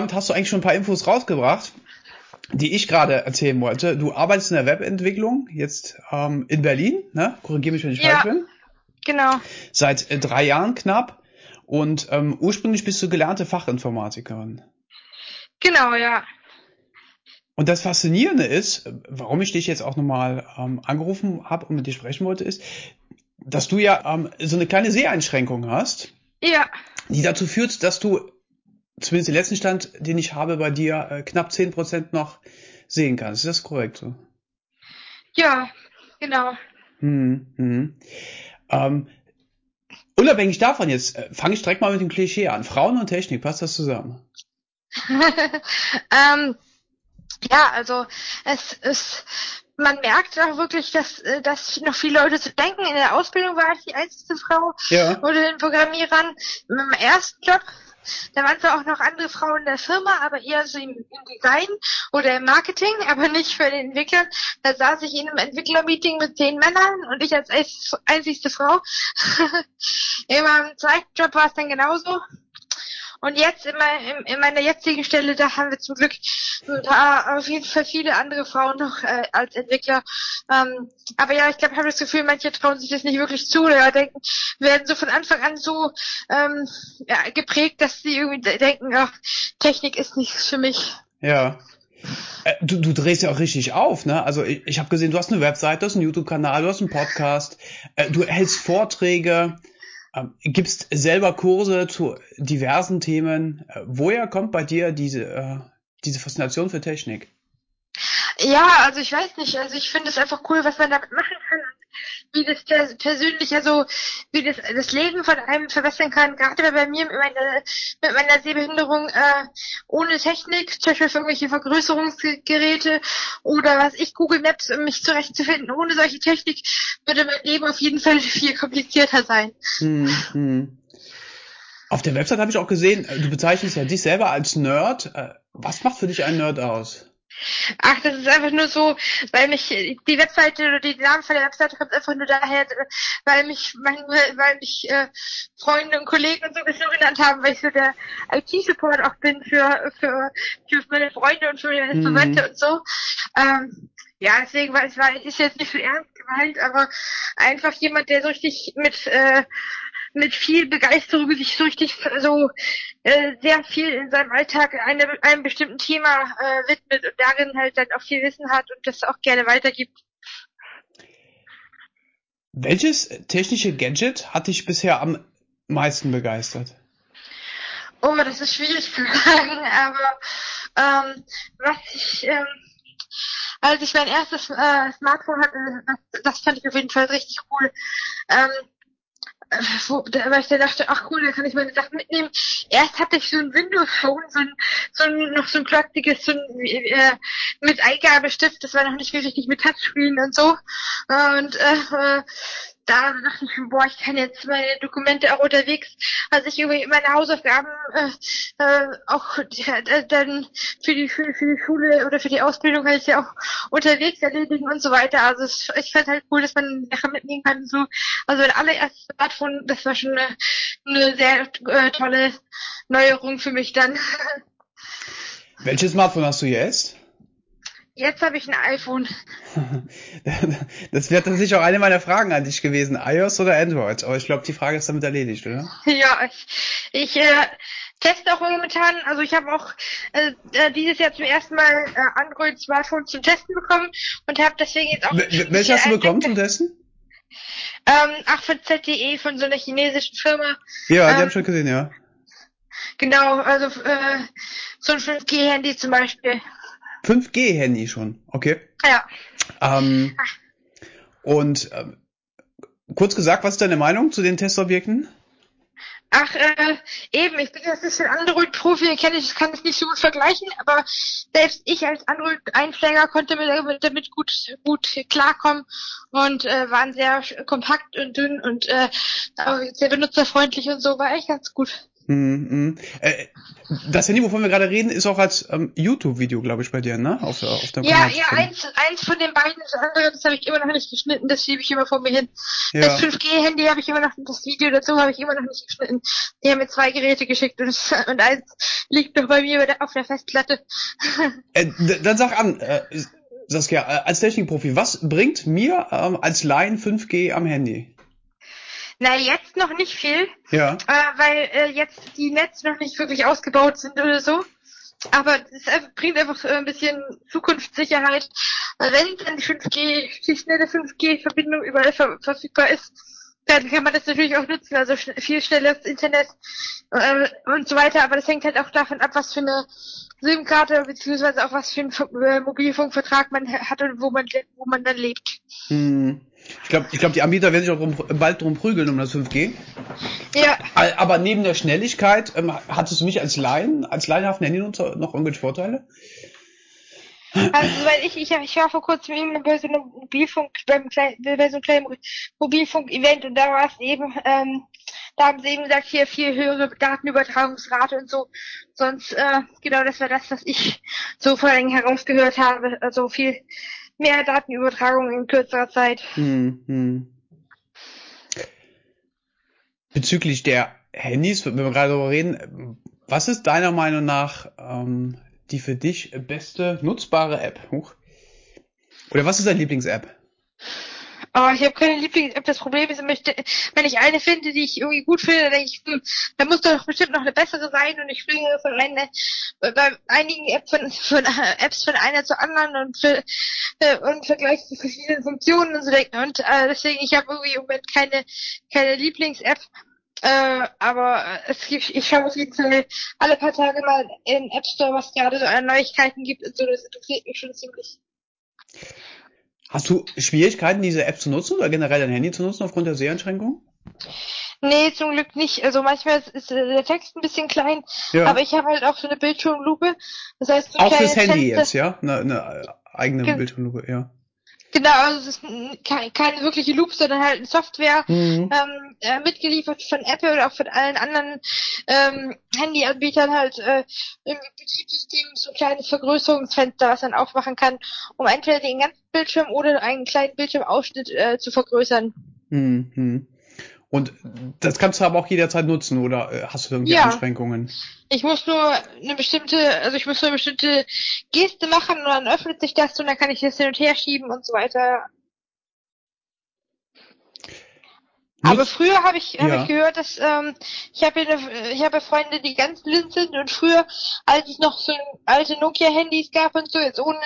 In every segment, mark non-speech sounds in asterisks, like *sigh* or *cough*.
damit hast du eigentlich schon ein paar Infos rausgebracht, die ich gerade erzählen wollte. Du arbeitest in der Webentwicklung jetzt ähm, in Berlin, ne? Korrigiere mich, wenn ich Ja. falsch bin. Genau. Seit äh, drei Jahren knapp. Und ähm, ursprünglich bist du gelernte Fachinformatikerin. Genau, ja. Und das Faszinierende ist, warum ich dich jetzt auch nochmal ähm, angerufen habe und mit dir sprechen wollte, ist, dass du ja ähm, so eine kleine Seheinschränkung hast, Ja. die dazu führt, dass du, zumindest den letzten Stand, den ich habe bei dir, äh, knapp 10% noch sehen kannst. Ist das korrekt so? Ja, genau. Hm, hm. Ähm, unabhängig davon jetzt, äh, fange ich direkt mal mit dem Klischee an. Frauen und Technik, passt das zusammen? *laughs* ähm, ja, also es ist, man merkt auch wirklich, dass, äh, dass noch viele Leute so denken. In der Ausbildung war ich die einzige Frau Ja. unter den Programmierern. In meinem ersten Job, da waren zwar auch noch andere Frauen in der Firma, aber eher so im, Design oder im Marketing, *laughs* aber nicht für den Entwickler. Da saß ich in einem Entwicklermeeting mit zehn Männern und ich als einz- einzigste Frau. *laughs* meinem zweiten Job war es dann genauso. Und jetzt in, mein, in, in meiner jetzigen Stelle, da haben wir zum Glück ein paar, auf jeden Fall viele andere Frauen noch äh, als Entwickler. Ähm, aber ja, ich glaube, ich habe das Gefühl, manche trauen sich das nicht wirklich zu oder denken, werden so von Anfang an so ähm, ja, geprägt, dass sie irgendwie de- denken, ach, Technik ist nichts für mich. Ja. Äh, Du, du drehst ja auch richtig auf, ne? Also ich, ich habe gesehen, du hast eine Website, du hast einen YouTube-Kanal, du hast einen Podcast, äh, du hältst Vorträge, gibst selber Kurse zu diversen Themen. Äh, woher kommt bei dir diese, äh, diese Faszination für Technik? Ja, also ich weiß nicht, also ich finde es einfach cool, was man damit machen kann wie das pers- persönlich, also wie das das Leben von einem verbessern kann. Gerade bei mir mit meiner, mit meiner Sehbehinderung äh, ohne Technik, zum Beispiel für irgendwelche Vergrößerungsgeräte oder was ich Google Maps, um mich zurechtzufinden. Ohne solche Technik würde mein Leben auf jeden Fall *laughs* viel komplizierter sein. Hm, hm. Auf der Website habe ich auch gesehen, äh, du bezeichnest ja dich selber als Nerd. Äh, Was macht für dich ein Nerd aus? Ach, das ist einfach nur so, weil mich die Webseite oder die Namen von der Webseite kommt einfach nur daher, weil mich meine, weil mich äh, Freunde und Kollegen und so so genannt haben, weil ich so der IT-Support auch bin für für für meine Freunde und für meine Mhm. Verwandte und so. Ähm, ja, deswegen war es war ist jetzt nicht so ernst gemeint, aber einfach jemand, der so richtig mit äh, mit viel Begeisterung sich so richtig so äh, sehr viel in seinem Alltag einem, einem bestimmten Thema äh, widmet und darin halt dann auch viel Wissen hat und das auch gerne weitergibt. Welches technische Gadget hat dich bisher am meisten begeistert? Oh, das ist schwierig zu *laughs* sagen, aber ähm, was ich ähm, als ich mein erstes äh, Smartphone hatte, das, das fand ich auf jeden Fall richtig cool. Ähm, äh, wo, da, weil ich da dachte, ach cool, da kann ich meine Sachen mitnehmen. Erst hatte ich so ein Windows Phone, so ein, so ein noch so ein klotziges, so ein, äh, mit Eingabestift, das war noch nicht richtig mit Touchscreen und so. Und äh, äh, da dachte ich, boah, ich kann jetzt meine Dokumente auch unterwegs, also ich irgendwie meine Hausaufgaben äh, äh, auch äh, dann für die für, für die Schule oder für die Ausbildung kann ich ja auch unterwegs erledigen und so weiter. Also es, ich fand halt cool, dass man Sachen mitnehmen kann. So, also mein allererstes Smartphone, das war schon eine, eine sehr äh, tolle Neuerung für mich dann. *laughs* Welches Smartphone hast du jetzt? Jetzt habe ich ein iPhone. *laughs* Das wäre tatsächlich auch eine meiner Fragen an dich gewesen, iOS oder Android. Aber ich glaube, die Frage ist damit erledigt, oder? Ja, ich, ich äh, teste auch momentan, also ich habe auch äh, äh, dieses Jahr zum ersten Mal äh, Android-Smartphone zum Testen bekommen und habe deswegen jetzt auch... Wel- wel- Welche hast du bekommen zum Testen? Ähm, ach, von ZTE, von so einer chinesischen Firma. Ja, die Ähm, habe ich schon gesehen, ja. Genau, also äh, so ein 5G-Handy zum Beispiel. 5G-Handy schon, okay. Ja. Ähm, und ähm, kurz gesagt, was ist deine Meinung zu den Testobjekten? Ach, äh, eben, ich bin jetzt ein bisschen Android-Profi, kenne ich, kann ich nicht so gut vergleichen, aber selbst ich als Android-Einsteiger konnte mit, damit- gut, gut klarkommen und äh, waren sehr kompakt und dünn und äh, sehr benutzerfreundlich und so, war echt ganz gut. Mhm. Äh, das Handy, wovon wir gerade reden, ist auch als ähm, YouTube-Video, glaube ich, bei dir, ne? Auf, auf dem ja, ja, eins, eins von den beiden, das andere, das habe ich immer noch nicht geschnitten, das schiebe ich immer vor mir hin. Ja. Das 5G-Handy habe ich immer noch, das Video dazu habe ich immer noch nicht geschnitten. Die haben mir zwei Geräte geschickt und, *laughs* und eins liegt noch bei mir auf der Festplatte. *laughs* Äh, dann sag an, äh, Saskia, äh, als Technikprofi, was bringt mir ähm, als Line 5G am Handy? Na, jetzt noch nicht viel. Ja. Äh, weil äh, jetzt die Netze noch nicht wirklich ausgebaut sind oder so. Aber es bringt einfach ein bisschen Zukunftssicherheit. Wenn dann die 5G, die schnelle 5G-Verbindung überall ver verfügbar ist, dann kann man das natürlich auch nutzen, also viel schnelleres Internet äh, und so weiter. Aber das hängt halt auch davon ab, was für eine SIM-Karte beziehungsweise auch was für einen äh, Mobilfunkvertrag man hat und wo man wo man dann lebt. Hm. Ich glaube, ich glaub, die Anbieter werden sich auch drum, bald drum prügeln um das 5G. Ja. Aber neben der Schnelligkeit, ähm, hat es mich als Laien, als laienhaften Handynutzer noch irgendwelche Vorteile? Also, weil ich, ich, ich war vor kurzem eben bei so einem Mobilfunk, beim kleinen, bei so einem kleinen Mobilfunk-Event und da war es eben, ähm, da haben sie eben gesagt, hier viel höhere Datenübertragungsrate und so. Sonst, äh, genau, das war das, was ich so vor allem herausgehört habe. Also viel mehr Datenübertragung in kürzerer Zeit. Hm, hm. Bezüglich der Handys, wenn wir gerade darüber reden, was ist deiner Meinung nach ähm, die für dich beste nutzbare App? Huch. Oder was ist deine Lieblings-App? Oh, ich habe keine Lieblings-App. Das Problem ist, wenn ich eine finde, die ich irgendwie gut finde, dann denke ich, hm, da muss doch bestimmt noch eine bessere sein und ich springe von einer, bei einigen Apps von, von Apps von einer zur anderen und für, äh, und vergleiche die verschiedenen Funktionen und so und äh, deswegen ich habe irgendwie im Moment keine keine Lieblings-App. Äh, aber es gibt, ich schaue auf jeden Fall alle paar Tage mal in App Store, was gerade so an Neuigkeiten gibt und so, das interessiert mich schon ziemlich. Hast du Schwierigkeiten, diese App zu nutzen oder generell dein Handy zu nutzen aufgrund der Seheinschränkung? Nee, zum Glück nicht. Also manchmal ist der Text ein bisschen klein, ja. aber ich habe halt auch so eine Bildschirmlupe. Das heißt, so auch fürs Handy Fenster. jetzt, ja? Eine, eine eigene Ge Bildschirmlupe, ja. Genau, also es ist keine, keine wirkliche Loop, sondern halt eine Software mhm. ähm, äh, mitgeliefert von Apple oder auch von allen anderen ähm, Handyanbietern halt äh, im Betriebssystem so kleine Vergrößerungsfenster, was man aufmachen kann, um entweder den ganzen Bildschirm oder einen kleinen Bildschirmausschnitt äh, zu vergrößern. Mhm. Und das kannst du aber auch jederzeit nutzen, oder äh, hast du irgendwie ja. Einschränkungen? Ich muss nur eine bestimmte, also ich muss nur eine bestimmte Geste machen und dann öffnet sich das und dann kann ich das hin und her schieben und so weiter. Aber früher habe ich, hab ja. ich gehört, dass ähm, ich habe ich habe Freunde, die ganz blind sind und früher, als es noch so alte Nokia-Handys gab und so, jetzt ohne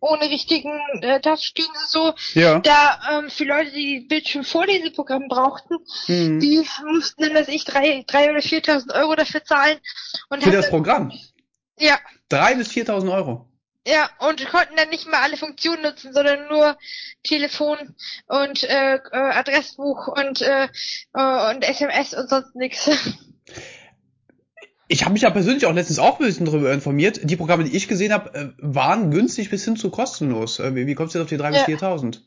ohne richtigen äh, Touchscreen und so, ja. da ähm, für Leute, die Bildschirmvorleseprogramm brauchten, mhm. die mussten dann, weiß ich, drei, drei oder viertausend Euro dafür zahlen. Und für das Programm? Ja. Drei bis viertausend Euro? Ja, und konnten dann nicht mal alle Funktionen nutzen, sondern nur Telefon und äh, äh, Adressbuch und, äh, äh, und SMS und sonst nichts. Ich habe mich ja persönlich auch letztens auch ein bisschen darüber informiert. Die Programme, die ich gesehen habe, äh, waren günstig bis hin zu kostenlos. Wie, wie kommst du jetzt auf die 3.000 bis 4.000?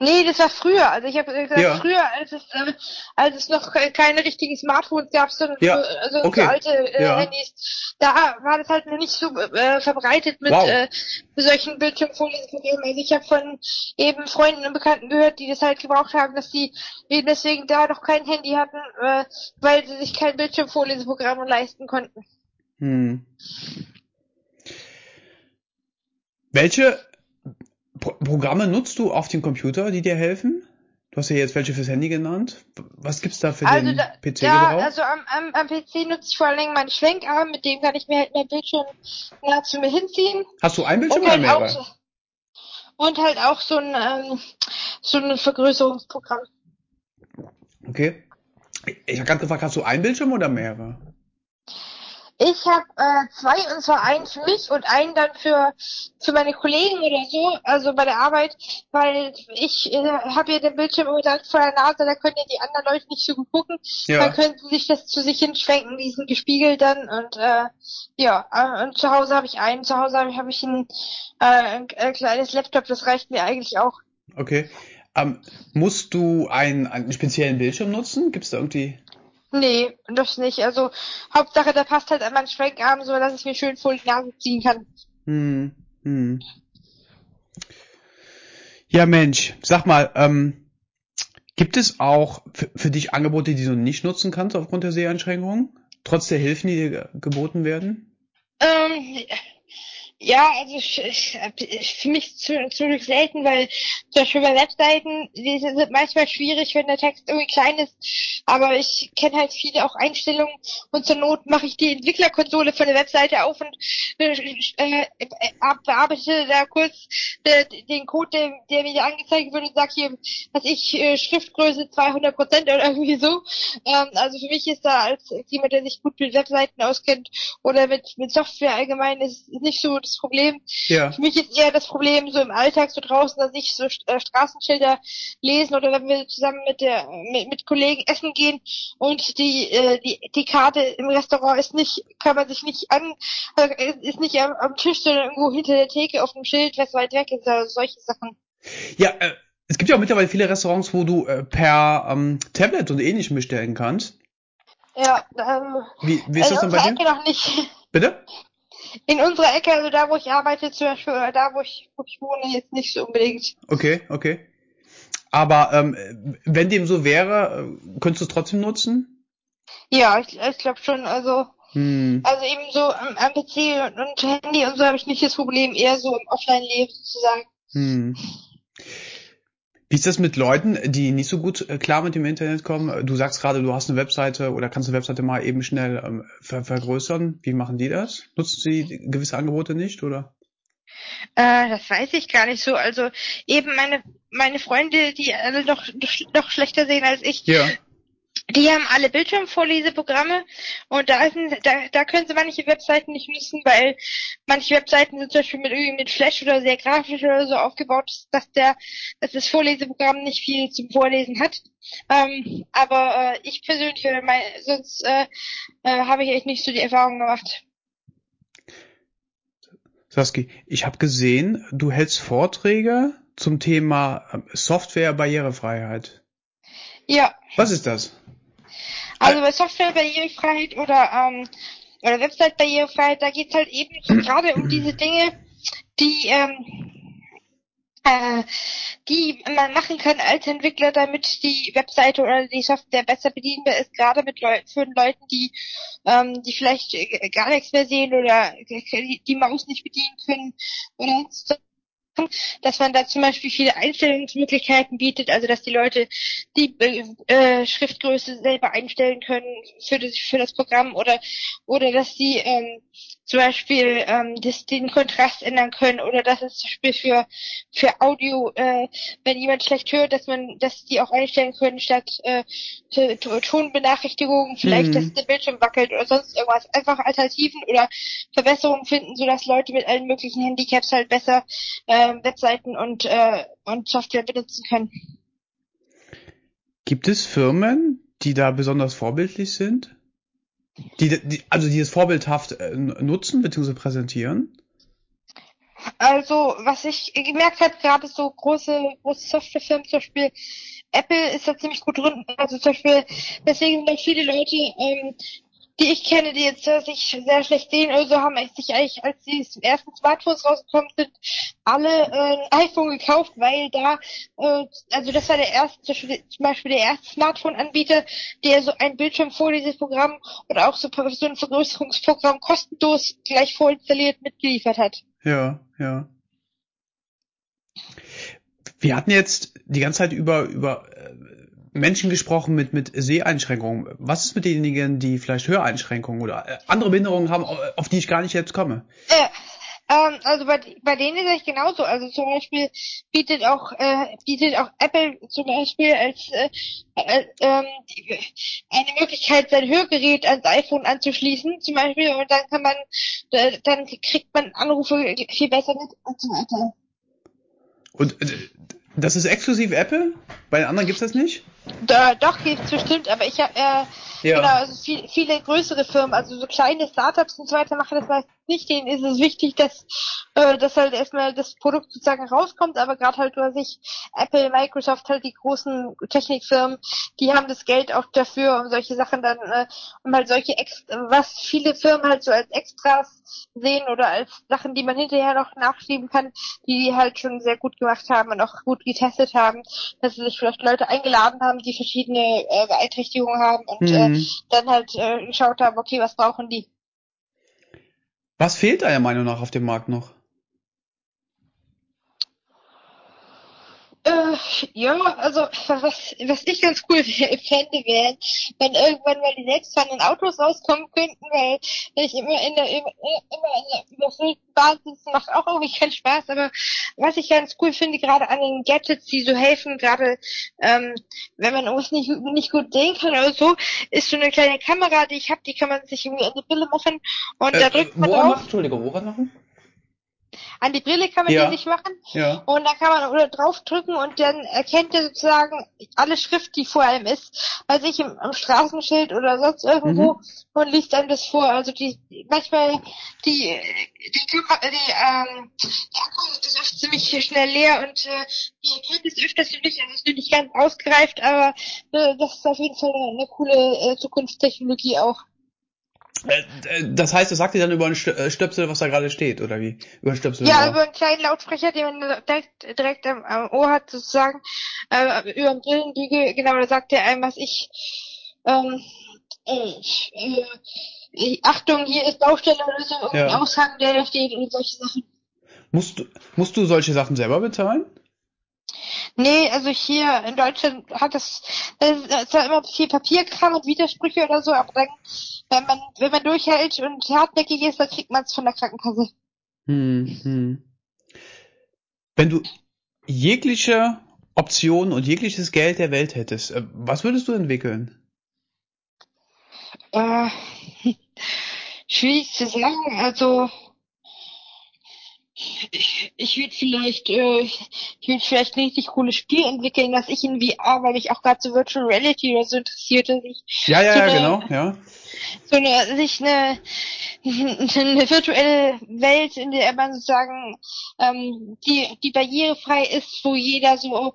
Nee, das war früher. Also ich habe gesagt, ja. früher, als es, äh, als es noch keine richtigen Smartphones gab, sondern ja. so, also okay. so alte äh, ja. Handys, da war das halt noch nicht so äh, verbreitet mit wow. äh, solchen Bildschirmfolien. Also ich habe von eben Freunden und Bekannten gehört, die das halt gebraucht haben, dass die eben deswegen da noch kein Handy hatten, äh, weil sie sich kein Bildschirmfolieprogramm leisten konnten. Hm. Welche Pro Programme nutzt du auf dem Computer, die dir helfen? Du hast ja jetzt welche fürs Handy genannt. Was gibt's da für also den PC-Gebrauch? Ja, also am, am, am PC nutze ich vor allen Dingen meinen Schwenkarm, mit dem kann ich mir halt mein Bildschirm nah zu mir hinziehen. Hast du ein Bildschirm oder halt mehrere? Auch, und halt auch so ein, ähm, so ein Vergrößerungsprogramm. Okay. Ich habe gerade gefragt, hast du ein Bildschirm oder mehrere? Ich habe äh, zwei und zwar einen für mich und einen dann für für meine Kollegen oder so, also bei der Arbeit, weil ich äh, habe hier den Bildschirm immer direkt vor der Nase, da können ja die anderen Leute nicht so gut gucken. Ja. Dann können sie sich das zu sich hinschwenken, die sind gespiegelt dann und äh, ja, äh, und zu Hause habe ich einen, zu Hause habe ich, hab ich ein, äh, ein, ein kleines Laptop, das reicht mir eigentlich auch. Okay. Ähm, musst du einen, einen speziellen Bildschirm nutzen? Gibt es da irgendwie Nee, das nicht. Also Hauptsache, der passt halt an meinen Schwenkarm, so dass ich mir schön vor die Nase ziehen kann. Hm, hm. Ja, Mensch, sag mal, ähm, gibt es auch für, dich Angebote, die du nicht nutzen kannst aufgrund der Seheinschränkungen? Trotz der Hilfen, die dir geboten werden? Ähm, ja, also ich, ich, ich für mich zu, Glück selten, weil zum Beispiel bei Webseiten, die sind manchmal schwierig, wenn der Text irgendwie klein ist. Aber ich kenne halt viele auch Einstellungen und zur Not mache ich die Entwicklerkonsole von der Webseite auf und äh, äh, bearbeite da kurz äh, den Code, der, der mir angezeigt wird und sage hier, was ich äh, Schriftgröße 200 Prozent oder *laughs* irgendwie so. Ähm, also für mich ist da als jemand, der sich gut mit Webseiten auskennt oder mit mit Software allgemein, ist, ist nicht so das Problem. Ja. Für mich ist eher das Problem so im Alltag so draußen, dass ich so äh, Straßenschilder lesen oder wenn wir zusammen mit der mit, mit Kollegen essen gehen und die äh, die die Karte im Restaurant ist nicht kann man sich nicht an also ist nicht am, am Tisch sondern irgendwo hinter der Theke auf dem Schild was weit weg ist also solche Sachen. Ja, äh, es gibt ja auch mittlerweile viele Restaurants, wo du äh, per ähm, Tablet und ähnlichem bestellen kannst. Ja, ähm, Wie, wie ist das dann bei dir? Ecke noch nicht. Bitte? In unserer Ecke, also da, wo ich arbeite, zum Beispiel, oder da, wo ich, wo ich wohne, jetzt nicht so unbedingt. Okay, okay. Aber ähm, wenn dem so wäre, äh, könntest du es trotzdem nutzen? Ja, ich, ich glaube schon. Also, Hm. also eben so am, am PC und, und Handy und so habe ich nicht das Problem, eher so im Offline-Leben sozusagen. Hm. Wie ist das mit Leuten, die nicht so gut äh, klar mit dem Internet kommen? Du sagst gerade, du hast eine Webseite oder kannst eine Webseite mal eben schnell ähm, ver vergrößern. Wie machen die das? Nutzen sie gewisse Angebote nicht oder? Äh, das weiß ich gar nicht so. Also eben meine meine Freunde, die alle noch noch schlechter sehen als ich, Ja. die haben alle Bildschirmvorleseprogramme und da, ist, ein- da, da können sie manche Webseiten nicht nutzen, weil manche Webseiten sind zum Beispiel mit irgendwie mit Flash oder sehr grafisch oder so aufgebaut, dass der, dass das Vorleseprogramm nicht viel zum Vorlesen hat. Ähm, aber äh, ich persönlich oder mein, sonst äh, äh, habe ich echt nicht so die Erfahrung gemacht. Saski, ich habe gesehen, du hältst Vorträge zum Thema ähm, Software-Barrierefreiheit. Ja, Was ist das? also bei Software-Barrierefreiheit oder ähm, oder Website-Barrierefreiheit, da geht's halt eben gerade um diese Dinge, die ähm, äh, die man machen kann als Entwickler, damit die Webseite oder die Software besser bedienbar ist, gerade mit Leu für Leuten, die ähm, die vielleicht äh, gar nichts mehr sehen oder die, die Maus nicht bedienen können oder dass man da zum Beispiel viele Einstellungsmöglichkeiten bietet, also dass die Leute die äh, Schriftgröße selber einstellen können für das, für das Programm oder oder dass sie ähm, zum Beispiel ähm, das, den Kontrast ändern können oder dass es zum Beispiel für für Audio, äh, wenn jemand schlecht hört, dass man, dass die auch einstellen können statt äh, Tonbenachrichtigungen, vielleicht, Mhm. dass der Bildschirm wackelt oder sonst irgendwas. Einfach Alternativen oder Verbesserungen finden, sodass Leute mit allen möglichen Handicaps halt besser äh, Webseiten und äh, und Software benutzen können. Gibt es Firmen, die da besonders vorbildlich sind? Die, die also die es vorbildhaft äh, nutzen bzw. präsentieren? Also, was ich gemerkt habe, gerade so große, große Softwarefirmen, zum Beispiel Apple ist da ziemlich gut drin. Also zum Beispiel, deswegen sind viele Leute, ähm, die ich kenne, die jetzt sich sehr schlecht sehen oder so, haben sich eigentlich, als die ersten Smartphones rausgekommen sind, alle äh, ein iPhone gekauft, weil da, äh, also das war der erste, zum Beispiel, der erste Smartphone-Anbieter, der so ein Bildschirmvorleseprogramm oder auch so, so ein Vergrößerungsprogramm kostenlos gleich vorinstalliert mitgeliefert hat. Ja, ja. Wir hatten jetzt die ganze Zeit über, über äh, Menschen gesprochen mit, mit Seheinschränkungen. Was ist mit denjenigen, die vielleicht Höreinschränkungen oder äh, andere Behinderungen haben, auf die ich gar nicht jetzt komme? Äh, ähm, also bei, bei denen ist es genauso. Also zum Beispiel bietet auch äh, bietet auch Apple zum Beispiel als äh, äh, ähm, eine Möglichkeit, sein Hörgerät ans iPhone anzuschließen, zum Beispiel, und dann kann man äh, dann kriegt man Anrufe viel besser mit und so weiter. Und äh, das ist exklusiv Apple? Bei den anderen gibt's das nicht? Da, doch, gibt's bestimmt, aber ich habe äh, ja. genau, also viel, viele größere Firmen, also so kleine Startups und so weiter machen das meistens nicht. Denen ist es wichtig, dass, äh, dass halt erstmal das Produkt sozusagen rauskommt, aber gerade halt über sich Apple, Microsoft, halt die großen Technikfirmen, die haben das Geld auch dafür, um solche Sachen dann, äh, um halt solche Ex was viele Firmen halt so als Extras sehen oder als Sachen, die man hinterher noch nachschieben kann, die die halt schon sehr gut gemacht haben und auch gut getestet haben, dass sie sich vielleicht Leute eingeladen haben, die verschiedene äh, Beeinträchtigungen haben und äh, mhm. äh, dann halt äh, geschaut haben, okay, was brauchen die. Was fehlt deiner Meinung nach auf dem Markt noch? Äh, ja, also was, was ich ganz cool *laughs* fände, wäre, wenn irgendwann mal die selbstfahrenden Autos rauskommen könnten, weil wenn ich immer in der immer, immer in der überfüllten Bahn sitze, macht auch irgendwie keinen Spaß. Aber was ich ganz cool finde, gerade an den Gadgets, die so helfen, gerade ähm, wenn man uns nicht, nicht gut sehen kann oder so, ist so eine kleine Kamera, die ich habe, die kann man sich irgendwie in die Brille machen und äh, da drückt man drauf. Macht, Entschuldigung, woran machen? An die Brille kann man ja. die sich machen. Ja. Und dann kann man oder draufdrücken und dann erkennt er sozusagen alle Schrift, die vor einem ist. Also ich im, am Straßenschild oder sonst irgendwo mhm. und liest einem das vor. Also die manchmal die die die, die ähm, die Akku ist oft ziemlich schnell leer und äh, die erkennt es öfters nicht, also ist nicht ganz ausgereift, aber äh, das ist auf jeden Fall eine, eine coole äh, Zukunftstechnologie auch. Äh, äh, das heißt, es sagt dir dann über einen äh, Stöpsel, was da gerade steht, oder wie? Über einen Stöpsel? Ja, über einen kleinen Lautsprecher, den man direkt, direkt am, am Ohr hat, sozusagen, äh, über den Brillenbügel, genau, da sagt er einem, was ich, ähm, äh, äh, Achtung, hier ist Baustelle oder so, irgendein ja. Aushang, der da steht und solche Sachen. Musst du, musst du solche Sachen selber bezahlen? Nee, also hier in Deutschland hat es, es ist ja immer viel Papierkram und Widersprüche oder so, aber dann, wenn man, wenn man durchhält und hartnäckig ist, dann kriegt man es von der Krankenkasse. Hm, hm. Wenn du jegliche Optionen und jegliches Geld der Welt hättest, äh, was würdest du entwickeln? Äh, *laughs* schwierig zu sagen, also ich, würde vielleicht, äh, ich würde vielleicht ein richtig cooles Spiel entwickeln, dass ich in VR, weil ich auch gerade so Virtual Reality oder so interessiert, dass ich ja, ja, so ja, eine, genau, ja. so eine, sich eine, *laughs* eine virtuelle Welt, in der man sozusagen ähm, die, die barrierefrei ist, wo jeder so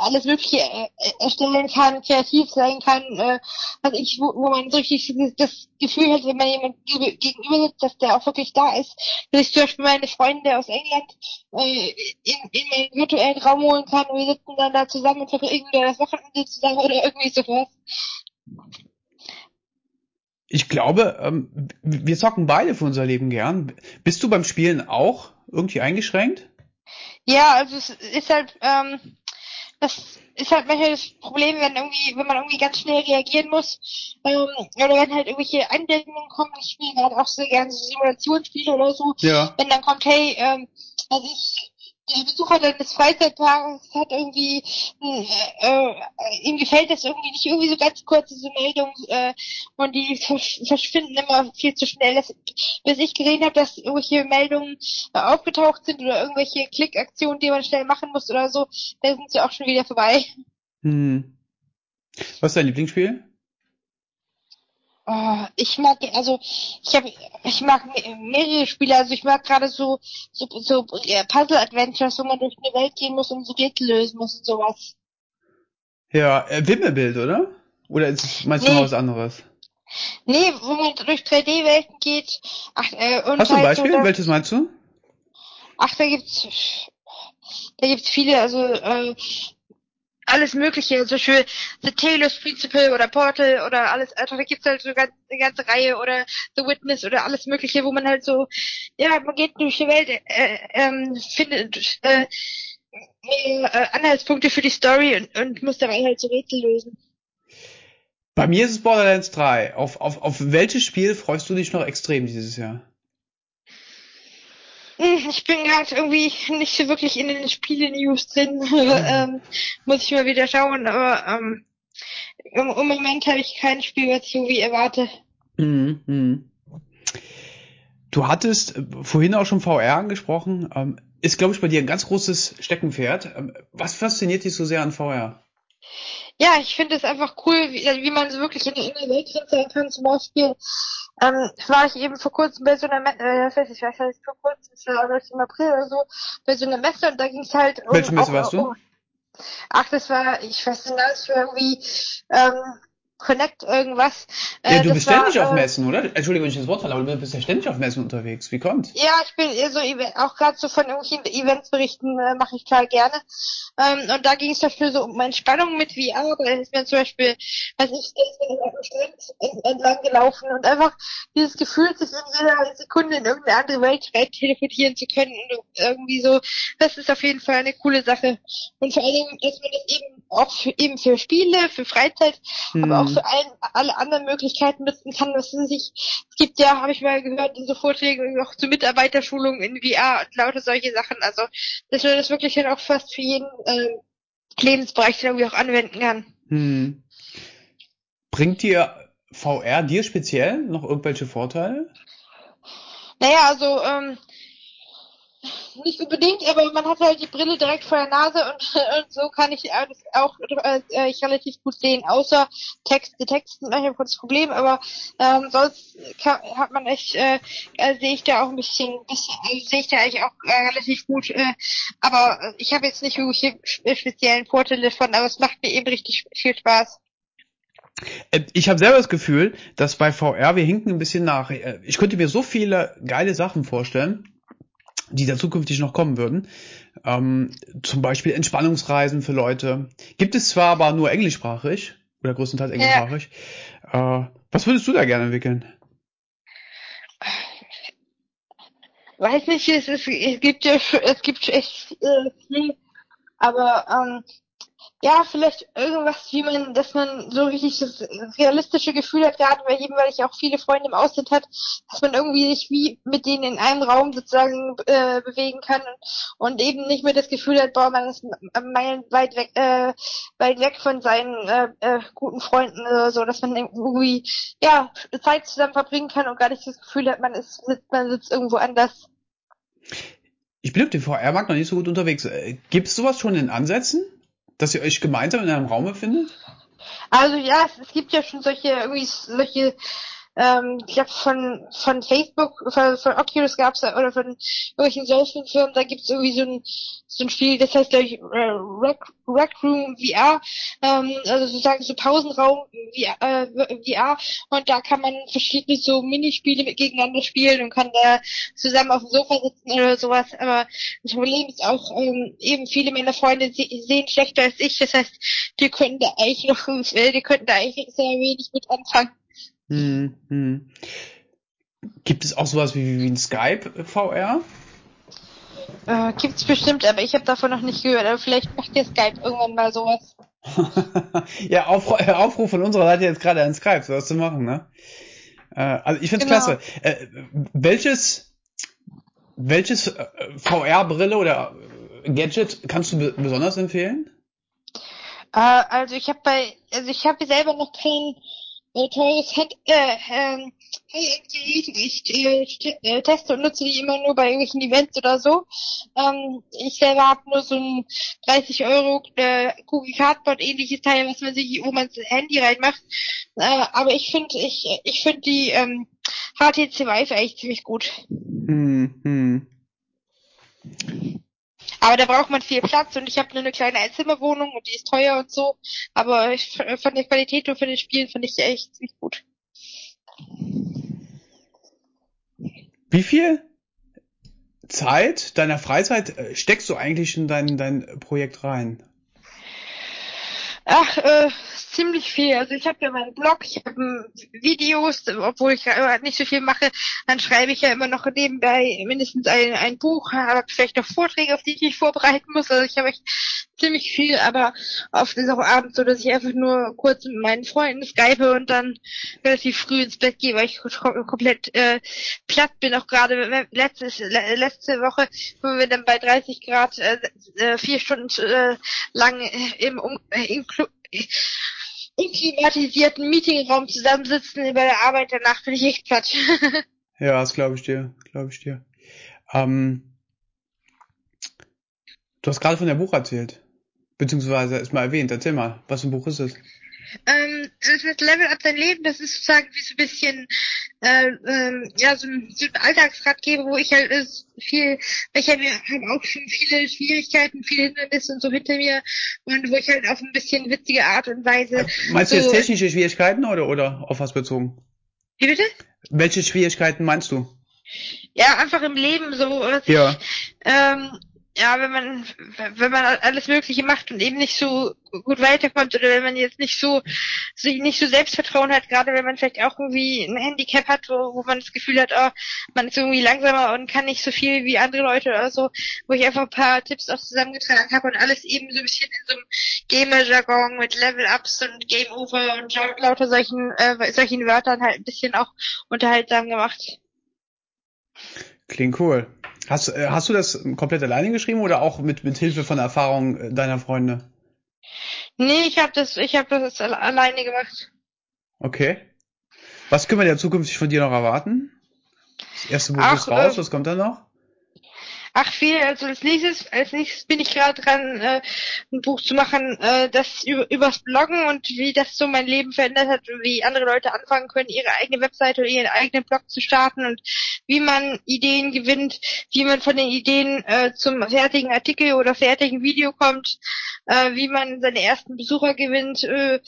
alles Mögliche äh, erstellen kann, kreativ sein kann, äh, also ich, wo, wo man so richtig das Gefühl hat, wenn man jemand gegenüber sitzt, dass der auch wirklich da ist, dass ich zum Beispiel meine Freunde aus England äh, in, in meinen virtuellen Raum holen kann und wir sitzen dann da zusammen und verbringen das Wochenende zusammen oder irgendwie sowas. Ich glaube, ähm, wir zocken beide für unser Leben gern. Bist du beim Spielen auch irgendwie eingeschränkt? Ja, also es ist halt, ähm, das ist halt manchmal das Problem, wenn irgendwie, wenn man irgendwie ganz schnell reagieren muss, ähm, oder wenn halt irgendwelche Anwendungen kommen, ich spiele gerade auch sehr gerne so Simulationsspiele oder so, ja. wenn dann kommt, hey, ähm, also ich der Besucher deines Freizeitparks hat irgendwie, äh, äh, ihm gefällt das irgendwie nicht, irgendwie so ganz kurze so Meldungen äh, und die versch verschwinden immer viel zu schnell. Das, bis ich gesehen habe, dass irgendwelche Meldungen äh, aufgetaucht sind oder irgendwelche Klickaktionen, die man schnell machen muss oder so, da sind sie auch schon wieder vorbei. Hm. Was ist dein Lieblingsspiel? Oh, ich mag, also ich habe, ich mag mehrere Spiele. Also ich mag gerade so so, so ja, Puzzle-Adventures, wo man durch eine Welt gehen muss und so Rätsel lösen muss und sowas. Ja, äh, Wimmelbild, oder? Oder ist meinst nee. du noch was anderes? Nee, wo man durch 3D-Welten geht. Ach, äh, und Hast du ein halt Beispiel? So, Welches meinst du? Ach, da gibt's da gibt's viele, also äh, alles Mögliche, so schön The Taylor's Principle oder Portal oder alles, also da gibt's halt so eine ganze Reihe oder The Witness oder alles Mögliche, wo man halt so, ja, man geht durch die Welt, äh, ähm, findet äh, äh, Anhaltspunkte für die Story und, und muss dabei halt so Rätsel lösen. Bei mir ist es Borderlands 3. Auf, auf, auf welches Spiel freust du dich noch extrem dieses Jahr? Hm, ich bin gerade irgendwie nicht so wirklich in den Spiele-News drin. *laughs* ähm, muss ich mal wieder schauen, aber ähm, im, im Moment habe ich kein Spiel, was ich irgendwie erwarte. Mhm. mhm. Du hattest äh, vorhin auch schon VR angesprochen. Ähm, ist, glaube ich, bei dir ein ganz großes Steckenpferd. Ähm, was fasziniert dich so sehr an VR? Ja, ich finde es einfach cool, wie, wie man so wirklich in, in der Welt sein kann. Zum Beispiel ähm, war ich eben vor kurzem bei so einer Messe, äh, ich weiß nicht, vielleicht heißt vor kurzem, es war im April oder so, bei so einer Messe und da ging es halt um... Welche Messe auch, warst du? Um, ach, das war, ich weiß nicht, das war irgendwie ähm, Connect irgendwas. Äh, ja, du bist war, ständig auf äh, Messen, oder? Entschuldigung, wenn ich das Wort falle, aber du bist ja ständig auf Messen unterwegs. Wie kommt? Ja, ich bin so auch gerade so von irgendwelchen Events berichten, äh, mache ich klar gerne. Ähm, und da ging es dafür so um Entspannung mit VR. Da ist mir zum Beispiel, also ich bin auf dem Strand entlang gelaufen und einfach dieses Gefühl, sich in jeder Sekunde in irgendeine andere Welt rein teleportieren zu können und irgendwie so, das ist auf jeden Fall eine coole Sache. Und vor allen Dingen, dass man das eben auch für, eben für Spiele, für Freizeit, hm. aber auch auch für allen, alle anderen Möglichkeiten nutzen kann. Ist sich, es gibt ja, habe ich mal gehört, in so Vorträgen auch zu Mitarbeiterschulungen in VR und lauter solche Sachen. Also dass man das wirklich dann auch fast für jeden äh, Lebensbereich irgendwie auch anwenden kann. Hm. Bringt dir VR dir speziell noch irgendwelche Vorteile? Naja, also ähm, nicht unbedingt, aber man hat halt die Brille direkt vor der Nase und, *laughs* und so kann ich auch äh, ich relativ gut sehen. Außer Text, die Texte sind manchmal kurz das Problem, aber ähm, sonst kann, hat man echt, äh, äh, sehe ich da auch ein bisschen, bisschen äh, sehe ich da eigentlich auch äh, relativ gut. Äh, aber ich habe jetzt nicht irgendwelche speziellen Vorteile von, aber es macht mir eben richtig viel Spaß. Äh, ich habe selber das Gefühl, dass bei VR wir hinken ein bisschen nach. Äh, ich könnte mir so viele geile Sachen vorstellen die da zukünftig noch kommen würden. Ähm, zum Beispiel Entspannungsreisen für Leute. Gibt es zwar aber nur englischsprachig oder größtenteils englischsprachig. Ja. Äh, was würdest du da gerne entwickeln? Weiß nicht, es, ist, es gibt ja es gibt echt äh, viel, aber ähm, ja, vielleicht irgendwas, wie man, dass man so richtig das realistische Gefühl hat, gerade bei jedem, weil ich auch viele Freunde im Ausland hat, dass man irgendwie sich wie mit denen in einem Raum sozusagen äh, bewegen kann und, und eben nicht mehr das Gefühl hat, boah, man ist meilen weit weg, äh, weit weg von seinen äh, äh, guten Freunden oder so, dass man irgendwie ja Zeit zusammen verbringen kann und gar nicht das Gefühl hat, man ist man sitzt irgendwo anders. Ich bin auf dem VR-Markt noch nicht so gut unterwegs. Äh, Gibt es sowas schon in Ansätzen? Dass ihr euch gemeinsam in einem Raum befindet? Also ja, es, es gibt ja schon solche irgendwie solche ähm, ich glaube von von Facebook, von, von Oculus gab's da oder von irgendwelchen solchen Firmen, da gibt's irgendwie so ein so ein Spiel, das heißt glaube ich äh, Rec, Rec Room VR, ähm, also sozusagen so Pausenraum VR, äh, VR und da kann man verschiedene so Minispiele gegeneinander spielen und kann da zusammen auf dem Sofa sitzen oder sowas. Aber das Problem ist auch ähm, eben viele meiner Freunde se sehen schlechter als ich, das heißt, die könnten da eigentlich noch, die könnten da eigentlich sehr wenig mit anfangen. Hm, hm. Gibt es auch sowas wie, wie ein Skype VR? Äh, gibt's bestimmt, aber ich habe davon noch nicht gehört. Aber vielleicht macht ihr Skype irgendwann mal sowas. *laughs* ja, Aufruf, äh, Aufruf von unserer Seite jetzt gerade an Skype, sowas zu machen, ne? Äh, also ich find's genau. klasse. Äh, welches welches äh, VR-Brille oder Gadget kannst du besonders empfehlen? Äh, also ich habe bei, also ich habe selber noch kein teures Head, äh, Gerät. Ich äh, äh, teste und nutze die immer nur bei irgendwelchen Events oder so. Ähm, ich selber habe nur so ein 30 Euro äh, Google Cardboard ähnliches Teil, was man sich, man das Handy reinmacht. Äh, aber ich finde, ich, ich finde die ähm, HTC Vive echt ziemlich gut. Hm, hm. Aber da braucht man viel Platz und ich habe nur eine kleine Einzimmerwohnung und die ist teuer und so. Aber ich, von der Qualität und von den Spielen finde ich echt ziemlich gut. Wie viel Zeit deiner Freizeit äh, steckst du eigentlich in dein, dein Projekt rein? Ach, äh, ziemlich viel. Also ich habe ja meinen Blog, ich habe Videos, obwohl ich ja nicht so viel mache, dann schreibe ich ja immer noch nebenbei mindestens ein, ein Buch, habe vielleicht noch Vorträge, auf die ich mich vorbereiten muss. Also ich habe echt ziemlich viel, aber oft ist auch abends so, dass ich einfach nur kurz mit meinen Freunden skype und dann relativ früh ins Bett gehe, weil ich komplett äh, platt bin. Auch gerade letztes, letzte Woche, wo wir dann bei 30 Grad äh, äh, vier Stunden äh, lang im, um, äh, im Club im klimatisierten Meetingraum zusammensitzen bei der Arbeit, danach bin ich echt platt. *laughs* ja, das glaube ich dir, glaube ich dir. Ähm, du hast gerade von der Buch erzählt. Beziehungsweise ist mal erwähnt. Erzähl mal, was für ein Buch ist es? Ähm, das heißt Level Up dein Leben, das ist sozusagen wie so ein bisschen, äh, ähm, ja, so ein, so ein Alltagsratgeber, wo ich halt ist viel, ich habe hab auch schon viele Schwierigkeiten, viele Hindernisse und so hinter mir und wo ich halt auf ein bisschen witzige Art und Weise. Meinst du so, jetzt technische Schwierigkeiten oder, oder auf was bezogen? Wie bitte? Welche Schwierigkeiten meinst du? Ja, einfach im Leben so. Ja. Ich, ähm, ja, wenn man, wenn man alles Mögliche macht und eben nicht so gut weiterkommt oder wenn man jetzt nicht so, so nicht so Selbstvertrauen hat, gerade wenn man vielleicht auch irgendwie ein Handicap hat, wo, wo man das Gefühl hat, oh, man ist irgendwie langsamer und kann nicht so viel wie andere Leute oder so, wo ich einfach ein paar Tipps auch zusammengetragen habe und alles eben so ein bisschen in so einem Gamer-Jargon mit Level-Ups und Game Over und lau- lauter solchen, äh, solchen Wörtern halt ein bisschen auch unterhaltsam gemacht. Klingt cool. Hast, äh, hast du das komplett alleine geschrieben oder auch mit, mit Hilfe von Erfahrung äh, deiner Freunde? Nee, ich habe das, ich habe das alle- alleine gemacht. Okay. Was können wir ja zukünftig von dir noch erwarten? Das erste Buch Ach, ist raus, äh, was kommt dann noch? Ach viel, also als nächstes, als nächstes bin ich gerade dran, äh, ein Buch zu machen, äh, das über, übers Bloggen und wie das so mein Leben verändert hat, wie andere Leute anfangen können, ihre eigene Webseite oder ihren eigenen Blog zu starten und wie man Ideen gewinnt, wie man von den Ideen äh, zum fertigen Artikel oder fertigen Video kommt, äh, wie man seine ersten Besucher gewinnt, äh,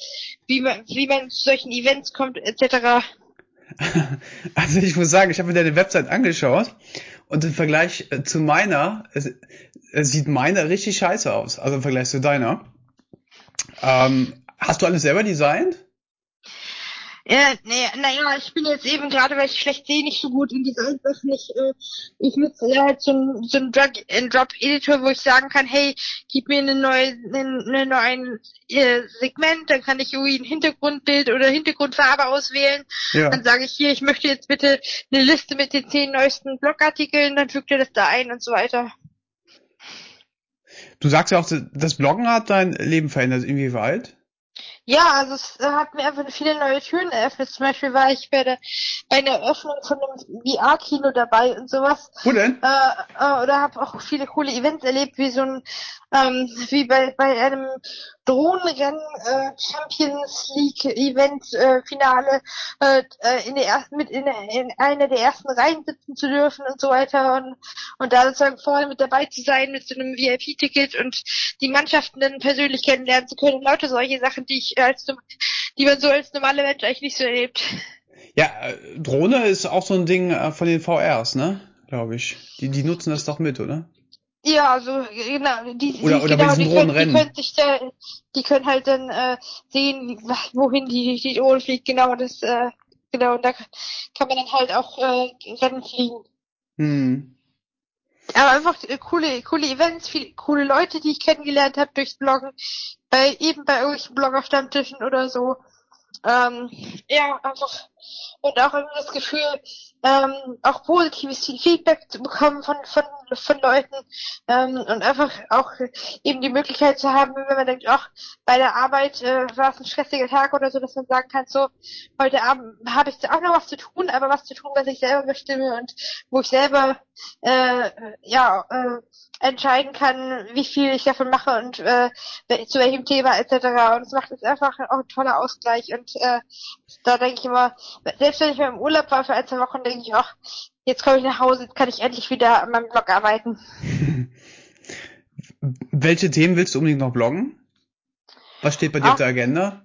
wie man, wie man zu solchen Events kommt, etc. *laughs* Also ich muss sagen, ich habe mir deine Website angeschaut und im Vergleich äh, zu meiner, es, es sieht meine richtig scheiße aus, also im Vergleich zu deiner. Ähm, hast du alles selber designt? Ja, nee, naja, ich bin jetzt eben gerade, weil ich schlecht sehe, nicht so gut in dieser Sachen. Ich, äh, ich nutze ja halt so ein, so ein Drag-and-Drop-Editor, wo ich sagen kann, hey, gib mir eine neue, eine, eine neue äh, Segment, dann kann ich irgendwie ein Hintergrundbild oder Hintergrundfarbe auswählen. Ja. Dann sage ich hier, ich möchte jetzt bitte eine Liste mit den zehn neuesten Blogartikeln, dann fügt er das da ein und so weiter. Du sagst ja auch, das Bloggen hat dein Leben verändert. Inwieweit? Ja, also es äh, hat mir einfach viele neue Türen eröffnet. Zum Beispiel war ich bei der bei einer Eröffnung von einem VR-Kino dabei und sowas. Wo denn? Äh, äh, oder habe auch viele coole Events erlebt, wie so ein ähm, wie bei bei einem Drohnenrennen äh, Champions League Event äh, Finale äh, äh, in der ersten mit in, in einer der ersten Reihen sitzen zu dürfen und so weiter und und da sozusagen vorne mit dabei zu sein mit so einem VIP-Ticket und die Mannschaften dann persönlich kennenlernen zu können. Lauter solche Sachen, die ich als die man so als normaler Mensch eigentlich nicht so erlebt. Ja, äh, Drohne ist auch so ein Ding äh, von den VRs, ne? Glaube ich. Die, die nutzen das doch mit, oder? Ja, also genau, die, Oder- die, oder bei genau, diesen die, können, die können sich da, die können halt dann äh, sehen, wohin die, die Drohne fliegt, genau, das, äh, genau, und da kann man dann halt auch äh, Rennen fliegen. Hm. Aber einfach äh, coole, coole Events, viele coole Leute, die ich kennengelernt habe durchs Bloggen, bei eben bei irgendwelchen Blogger-Stammtischen oder so. Ähm, ja, einfach und auch irgendwie das Gefühl, ähm, auch positives Feedback zu bekommen von von von Leuten ähm, und einfach auch eben die Möglichkeit zu haben, wenn man denkt, ach, bei der Arbeit äh, war es ein stressiger Tag oder so, dass man sagen kann, so, heute Abend habe ich auch noch was zu tun, aber was zu tun, was ich selber bestimme und wo ich selber äh, ja äh, entscheiden kann, wie viel ich davon mache und äh, zu welchem Thema etc. Und es macht es einfach auch ein toller Ausgleich und äh, da denke ich immer, selbst wenn ich mal im Urlaub war für ein, zwei Wochen, denke ich, ach, jetzt komme ich nach Hause, jetzt kann ich endlich wieder an meinem Blog arbeiten. *laughs* Welche Themen willst du unbedingt noch bloggen? Was steht bei dir auf der Agenda?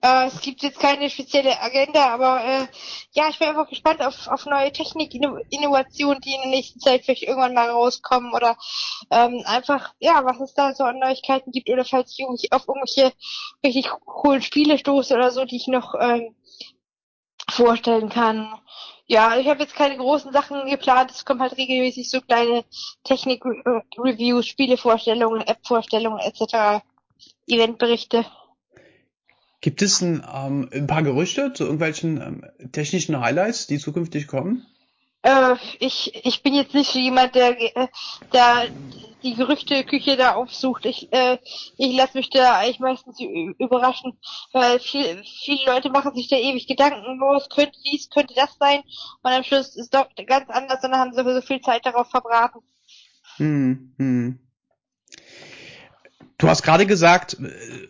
Äh, es gibt jetzt keine spezielle Agenda, aber äh, ja, ich bin einfach gespannt auf, auf neue Technik-Innovationen, die in der nächsten Zeit vielleicht irgendwann mal rauskommen oder ähm, einfach, ja, was es da so an Neuigkeiten gibt oder falls ich auf irgendwelche richtig coolen Spiele stoße oder so, die ich noch ähm, vorstellen kann. Ja, ich habe jetzt keine großen Sachen geplant. Es kommen halt regelmäßig so kleine Technik-Reviews, Spielevorstellungen, App-Vorstellungen etc., Eventberichte. Gibt es ein, ähm, ein paar Gerüchte zu irgendwelchen ähm, technischen Highlights, die zukünftig kommen? Äh, ich, ich bin jetzt nicht so jemand, der, äh, der die Gerüchteküche da aufsucht. Ich, äh, ich lasse mich da eigentlich meistens überraschen, weil viel, viele Leute machen sich da ewig Gedanken, es könnte dies, könnte das sein, und am Schluss ist es doch ganz anders und dann haben sie so viel Zeit darauf verbraten. Hm, hm. Du hast gerade gesagt,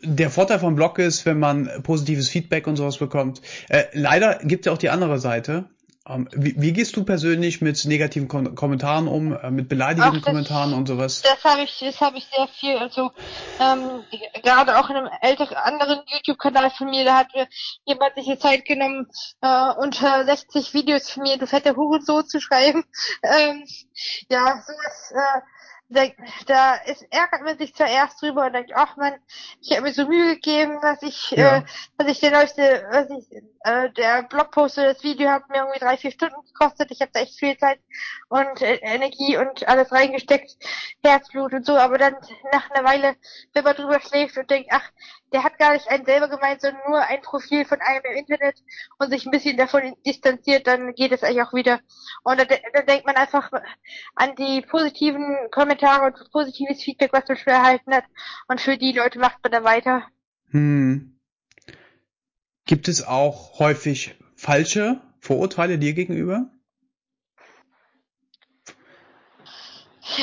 der Vorteil vom Blog ist, wenn man positives Feedback und sowas bekommt. Äh, leider gibt es ja auch die andere Seite. Ähm, wie, wie, gehst du persönlich mit negativen Kom Kommentaren um, äh, mit beleidigenden Ach, Kommentaren und sowas? Das habe ich, das habe ich sehr viel. Also ähm, gerade auch in einem älteren anderen YouTube-Kanal von mir, da hat mir jemand sich die Zeit genommen, äh, unter 60 Videos von mir, du fette Hurensohn zu schreiben. *laughs* Ähm, ja, sowas. Äh, da, da ist, ärgert man sich zuerst drüber und denkt, ach man, ich habe mir so Mühe gegeben, dass ich, ja. äh, dass ich der neueste, was ich, äh, der Blogpost oder das Video hat mir irgendwie drei, vier Stunden gekostet. Ich habe da echt viel Zeit und äh, Energie und alles reingesteckt, Herzblut und so, aber dann nach einer Weile, wenn man drüber schläft und denkt, ach, der hat gar nicht einen selber gemeint, sondern nur ein Profil von einem im Internet und sich ein bisschen davon distanziert, dann geht es eigentlich auch wieder. Und dann, dann denkt man einfach an die positiven Kommentare und positives Feedback, was man schon erhalten hat. Und für die Leute macht man dann weiter. Hm. Gibt es auch häufig falsche Vorurteile dir gegenüber?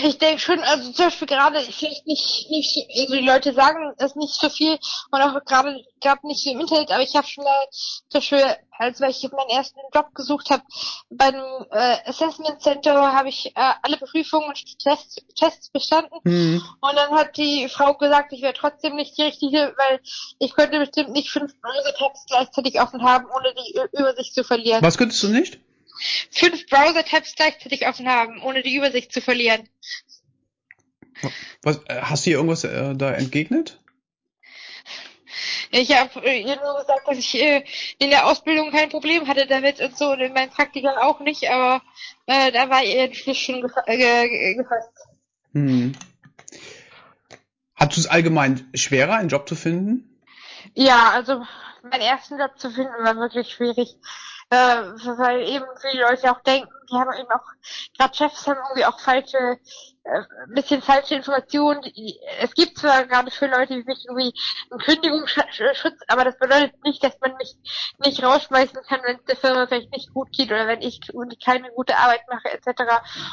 Ich denke schon, also zum Beispiel gerade vielleicht nicht, nicht, also die Leute sagen es nicht so viel und auch gerade gerade nicht im Internet, aber ich habe schon mal zum Beispiel, als weil ich meinen ersten Job gesucht habe, bei einem äh, Assessment Center habe ich äh, alle Prüfungen und Tests, Tests bestanden mhm. und dann hat die Frau gesagt, ich wäre trotzdem nicht die richtige, weil ich könnte bestimmt nicht fünf Browser-Tabs gleichzeitig offen haben, ohne die Übersicht zu verlieren. Was könntest du nicht? Fünf Browser-Tabs gleichzeitig offen haben, ohne die Übersicht zu verlieren. Was, äh, hast du hier irgendwas äh, da entgegnet? Ich habe äh, ihr nur gesagt, dass ich äh, in der Ausbildung kein Problem hatte damit und so und in meinen Praktikern auch nicht, aber äh, da war ihr Entschluss schon gefa äh, gefasst. Hm. Hattest du es allgemein schwerer, einen Job zu finden? Ja, also meinen ersten Job zu finden war wirklich schwierig äh, weil eben viele Leute auch denken, die haben eben auch, gerade Chefs haben irgendwie auch falsche, äh, bisschen falsche Informationen. Es gibt zwar gerade für Leute wie mich irgendwie einen Kündigungsschutz, aber das bedeutet nicht, dass man mich nicht rausschmeißen kann, wenn es der Firma vielleicht nicht gut geht oder wenn ich keine gute Arbeit mache etc.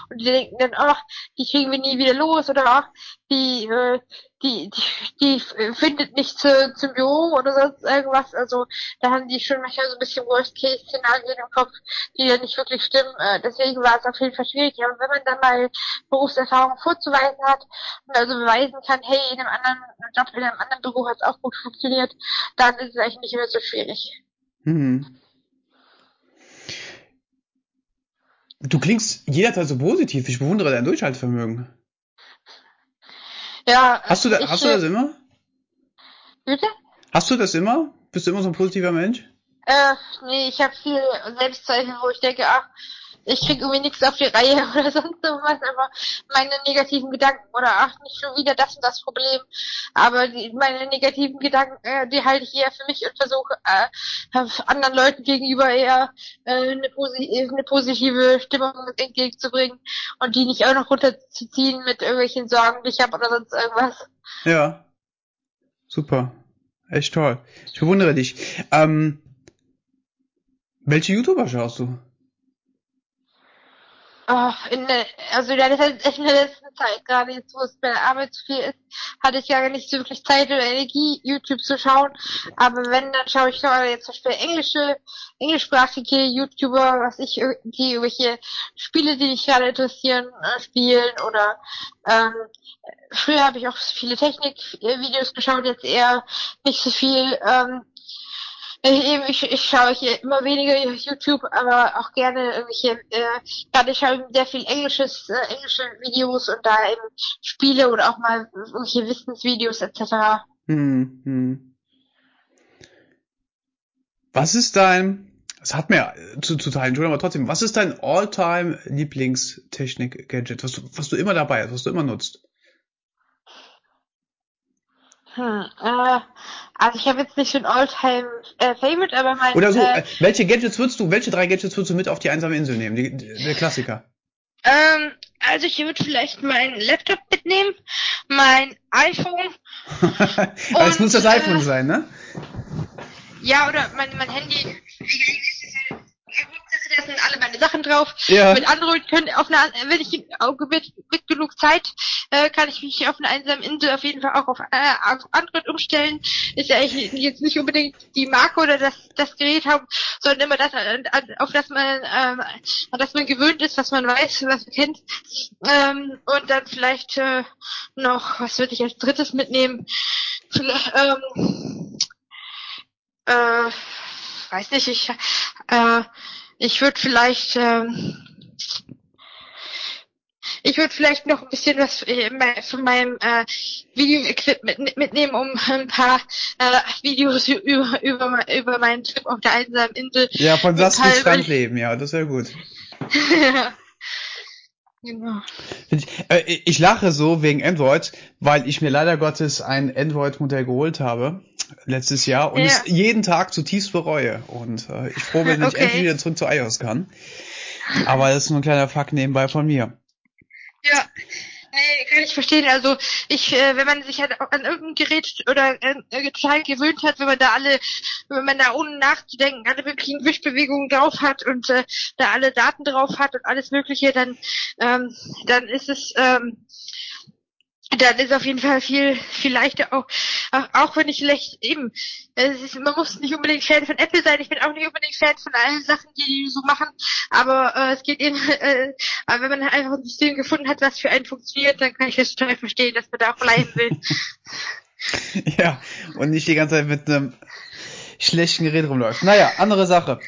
Und die denken dann, ach, die kriegen wir nie wieder los oder ach, die, äh, die, die, die findet nicht zu, zum Büro oder sonst irgendwas. Also da haben die schon manchmal so ein bisschen Worst-Case-Szenarien im Kopf, die ja nicht wirklich stimmen. Äh, deswegen war es auf jeden Fall schwierig. Aber wenn man dann mal Berufserfahrung vorzuweisen hat und also beweisen kann, hey, in einem anderen Job, in einem anderen Büro hat es auch gut funktioniert, dann ist es eigentlich nicht mehr so schwierig. Mhm. Du klingst jederzeit so positiv. Ich bewundere dein Durchhaltevermögen. Ja. Hast du, da, ich, hast du das immer? Bitte? Hast du das immer? Bist du immer so ein positiver Mensch? Äh, nee, ich habe viel Selbstzweifel, wo ich denke, ach, ich krieg irgendwie nichts auf die Reihe *laughs* oder sonst irgendwas, aber meine negativen Gedanken oder ach, nicht schon wieder das und das Problem. Aber die, meine negativen Gedanken, äh, die halte ich eher für mich und versuche äh, anderen Leuten gegenüber eher äh, eine, posi eine positive Stimmung entgegenzubringen und die nicht auch noch runterzuziehen mit irgendwelchen Sorgen, die ich habe oder sonst irgendwas. Ja. Super. Echt toll. Ich bewundere dich. Ähm, welche YouTuber schaust du? Ach, in der, also heißt echt in der letzten Zeit, gerade jetzt, wo es bei der Arbeit zu viel ist, hatte ich ja nicht so wirklich Zeit oder Energie, YouTube zu schauen. Aber wenn, dann schaue ich gerade jetzt zum Beispiel englische, englischsprachige YouTuber, was ich, die irgendwelche Spiele, die mich gerade interessieren, äh, spielen oder ähm, früher habe ich auch viele Technikvideos geschaut, jetzt eher nicht so viel. Ähm, ich, ich, ich schaue hier immer weniger YouTube, aber auch gerne irgendwelche, äh, gerade ich schaue sehr viel englisches, äh, englische Videos und da eben Spiele oder auch mal irgendwelche Wissensvideos etc. Hm, hm. Was ist dein, das hat mir zu, zu teilen, Entschuldigung, aber trotzdem, was ist dein All-Time Lieblingstechnik-Gadget, was du, was du immer dabei hast, was du immer nutzt? Hm, äh, also ich habe jetzt nicht so ein Alltime äh, Favorite, aber mein Oder so, äh, äh, welche Gadgets würdest du, welche drei Gadgets würdest du mit auf die einsame Insel nehmen? Die, der Klassiker. Ähm, also ich würde vielleicht meinen Laptop mitnehmen, mein iPhone. *laughs* aber es muss das iPhone sein, ne? Ja, oder mein, mein Handy. Da sind alle meine Sachen drauf. Ja. Mit Android können auf einer, wenn ich mit, mit genug Zeit, äh, kann ich mich auf einer einsamen Insel auf jeden Fall auch auf, äh, auf Android umstellen. Ist ja eigentlich jetzt nicht unbedingt die Marke oder das, das Gerät haben, sondern immer das, äh, auf das man, ähm, an das man gewöhnt ist, was man weiß, was man kennt. Ähm, und dann vielleicht äh, noch, was würde ich als drittes mitnehmen? Vielleicht, ähm, äh, weiß nicht, ich, äh, ich würde vielleicht, ähm, ich würde vielleicht noch ein bisschen was äh, von meinem äh, Video-Equipment mit, mitnehmen, um ein paar äh, Videos über, über, über meinen Trip auf der einsamen Insel. Ja, von Saskis Strandleben, ja, das wäre gut. *laughs* genau. Ich, äh, ich lache so wegen Android, weil ich mir leider Gottes ein Android-Modell geholt habe letztes Jahr und Ja. es jeden Tag zutiefst bereue. Und äh, ich froh bin, wenn ich *laughs* Okay. endlich wieder zurück zu iOS kann. Aber das ist nur ein kleiner Fakt nebenbei von mir. Ja, nee, kann ich verstehen. Also ich, äh, wenn man sich halt an irgendein Gerät oder äh, total gewöhnt hat, wenn man da alle, wenn man da ohne nachzudenken alle möglichen Wischbewegungen drauf hat und äh, da alle Daten drauf hat und alles Mögliche, dann ähm, dann ist es ähm, dann ist auf jeden Fall viel viel leichter auch auch, auch wenn ich vielleicht eben es ist, man muss nicht unbedingt Fan von Apple sein ich bin auch nicht unbedingt Fan von allen Sachen die die so machen aber äh, es geht eben *laughs* äh, aber wenn man einfach ein System gefunden hat was für einen funktioniert dann kann ich das total verstehen dass man da auch bleiben will *laughs* Ja, und nicht die ganze Zeit mit einem schlechten Gerät rumläuft. Naja, andere Sache.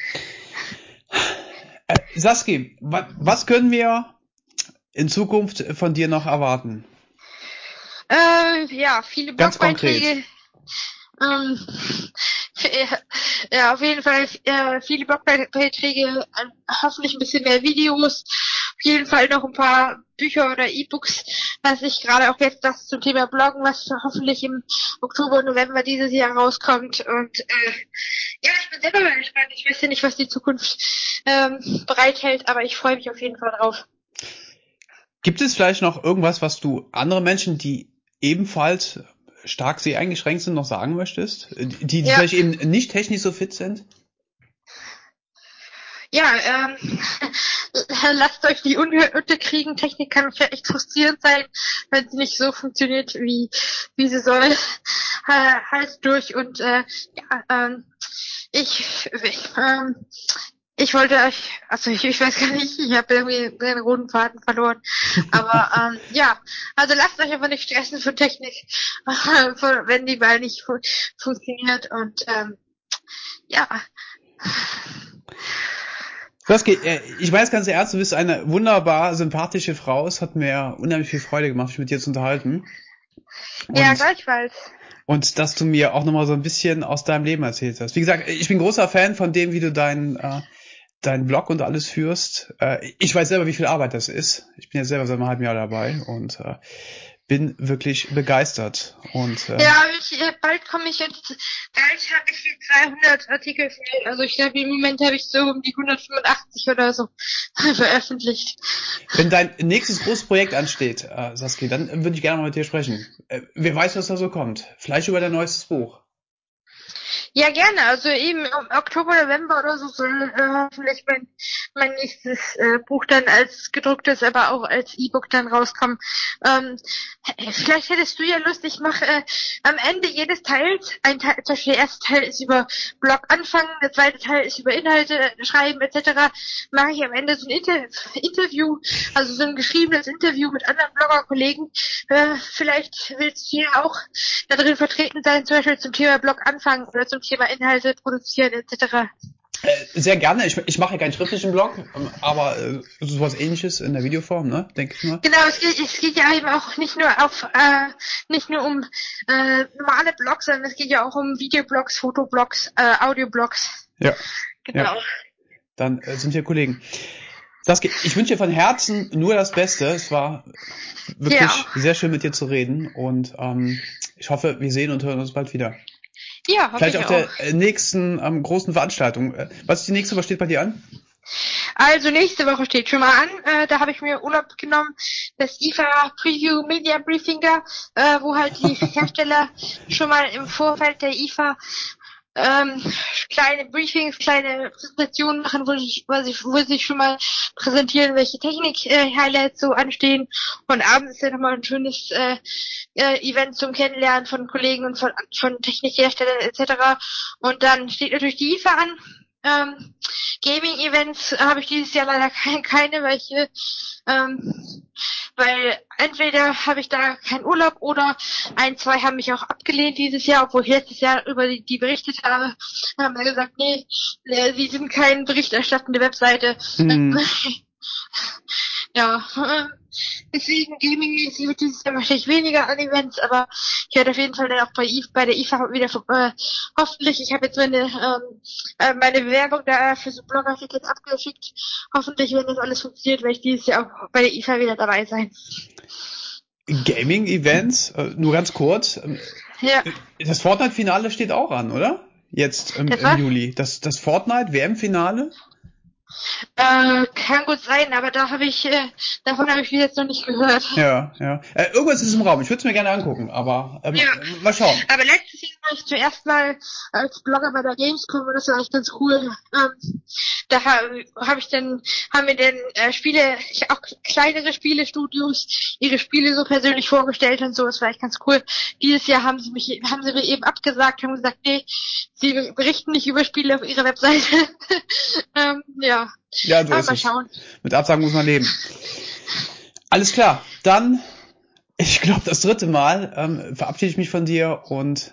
Äh, Saski, wa was können wir in Zukunft von dir noch erwarten? Äh, ja, viele Ganz Blogbeiträge. Ähm, ja, auf jeden Fall äh, viele Blogbeiträge, äh, hoffentlich ein bisschen mehr Videos, auf jeden Fall noch ein paar Bücher oder E-Books, was ich gerade auch jetzt das zum Thema Bloggen, was hoffentlich im Oktober, November dieses Jahr rauskommt. Und äh, ja, ich bin selber mal gespannt. Ich weiß ja nicht, was die Zukunft ähm, bereithält, aber ich freue mich auf jeden Fall drauf. Gibt es vielleicht noch irgendwas, was du anderen Menschen, die ebenfalls stark seheingeschränkt sind, noch sagen möchtest? Die, die Ja. vielleicht eben nicht technisch so fit sind? Ja, ähm, *laughs* lasst euch die un unterkriegen. Technik kann echt frustrierend sein, wenn sie nicht so funktioniert, wie, wie sie soll. *laughs* Äh, halt durch und äh, ja, ähm, ich, ich, ähm, ich wollte euch, also ich, ich weiß gar nicht, ich habe irgendwie den roten Faden verloren. Aber *laughs* ähm, ja, also lasst euch einfach nicht stressen für Technik, *laughs* wenn die mal nicht fu funktioniert und ähm, ja. Saski, äh, ich weiß ganz ernst, du bist eine wunderbar sympathische Frau. Es hat mir unheimlich viel Freude gemacht, mich mit dir zu unterhalten. Und, ja, gleichfalls. und dass du mir auch nochmal so ein bisschen aus deinem Leben erzählt hast. Wie gesagt, ich bin großer Fan von dem, wie du deinen äh, deinen Blog und alles führst. Äh, ich weiß selber, wie viel Arbeit das ist. Ich bin ja selber seit einem halben Jahr dabei und äh, bin wirklich begeistert. Und äh, Ja, ich, äh, bald komme ich jetzt, bald habe ich die 200 Artikel voll. Also ich glaube, im Moment habe ich so um die 185 oder so *laughs* veröffentlicht. wenn dein nächstes großes Projekt ansteht, äh, Saskia, dann würde ich gerne mal mit dir sprechen. Äh, wer weiß, was da so kommt. Vielleicht über dein neuestes Buch. Ja, gerne. Also eben im Oktober, November oder so soll äh, hoffentlich mein, mein nächstes äh, Buch dann als gedrucktes, aber auch als E-Book dann rauskommen. Ähm, vielleicht hättest du ja Lust, ich mache äh, am Ende jedes Teils, ein Teil, zum Beispiel der erste Teil ist über Blog anfangen, der zweite Teil ist über Inhalte schreiben etc. Mache ich am Ende so ein Inter Interview, also so ein geschriebenes Interview mit anderen Blogger-Kollegen. Äh, vielleicht willst du ja auch da drin vertreten sein, zum Beispiel zum Thema Blog anfangen oder zum Thema Inhalte produzieren etc. Äh, sehr gerne. Ich, ich mache ja keinen schriftlichen Blog, ähm, aber äh, sowas ähnliches in der Videoform, ne? Denke ich mal. Genau, es geht, es geht ja eben auch nicht nur auf äh, nicht nur um äh, normale Blogs, sondern es geht ja auch um Videoblogs, Fotoblogs, äh, Audioblogs. Ja. Genau. Ja. Dann äh, sind wir Kollegen. Saskia, ich wünsche dir von Herzen nur das Beste. Es war wirklich Ja. sehr schön mit dir zu reden und ähm, ich hoffe, wir sehen und hören uns bald wieder. Ja, hoffe Vielleicht ich auf auch. der äh, nächsten ähm, großen Veranstaltung. Äh, Was ist die nächste? Was steht bei dir an? Also nächste Woche steht schon mal an. Äh, da habe ich mir Urlaub genommen. Das IFA Preview Media Briefing da, äh, wo halt die *laughs* Hersteller schon mal im Vorfeld der IFA ähm, kleine Briefings, kleine Präsentationen machen, wo ich, wo ich, wo sich schon mal präsentieren, welche Technik-Highlights äh, so anstehen. Und abends ist ja nochmal ein schönes äh, äh, Event zum Kennenlernen von Kollegen und von, von Technikherstellern etc. Und dann steht natürlich die IFA an. Ähm, Gaming-Events habe ich dieses Jahr leider keine, *laughs* keine welche, ähm, weil entweder habe ich da keinen Urlaub oder ein, zwei haben mich auch abgelehnt dieses Jahr, obwohl ich letztes Jahr über die, die berichtet habe, haben wir gesagt, nee, äh, sie sind keine berichterstattende Webseite. Hm. *laughs* ja, *laughs* deswegen gaming-mäßig wird dieses Jahr wahrscheinlich weniger an Events, aber ich werde auf jeden Fall dann auch bei, I bei der IFA wieder äh, hoffentlich, ich habe jetzt meine ähm, äh, meine Bewerbung da für so Blogartikel abgeschickt. Hoffentlich, wenn das alles funktioniert, werde ich dieses Jahr auch bei der IFA wieder dabei sein. Gaming-Events, äh, nur ganz kurz. Ähm, ja. Das Fortnite-Finale steht auch an, oder? Jetzt im, im Juli. Das, das Fortnite-WM-Finale? Äh, kann gut sein, aber da habe ich, äh, davon habe ich jetzt noch nicht gehört. Ja, ja. Äh, irgendwas ist im Raum. Ich würde es mir gerne angucken, aber ähm, ja. mal schauen. Aber letztes Jahr war ich zuerst mal als Blogger bei der Gamescom und das war echt ganz cool. Ähm, da habe hab ich dann, haben wir dann äh, Spiele, auch kleinere Spielestudios, ihre Spiele so persönlich vorgestellt und so. Das war echt ganz cool. Dieses Jahr haben sie mich, haben sie mir eben abgesagt, haben gesagt, nee, sie berichten nicht über Spiele auf ihrer Webseite. *laughs* ähm, ja. Ja, so ist mal es. Schauen. Mit Absagen muss man leben. Alles klar, dann, ich glaube, das dritte Mal ähm, verabschiede ich mich von dir und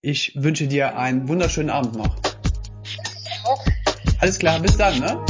ich wünsche dir einen wunderschönen Abend noch. Alles klar, bis dann, ne?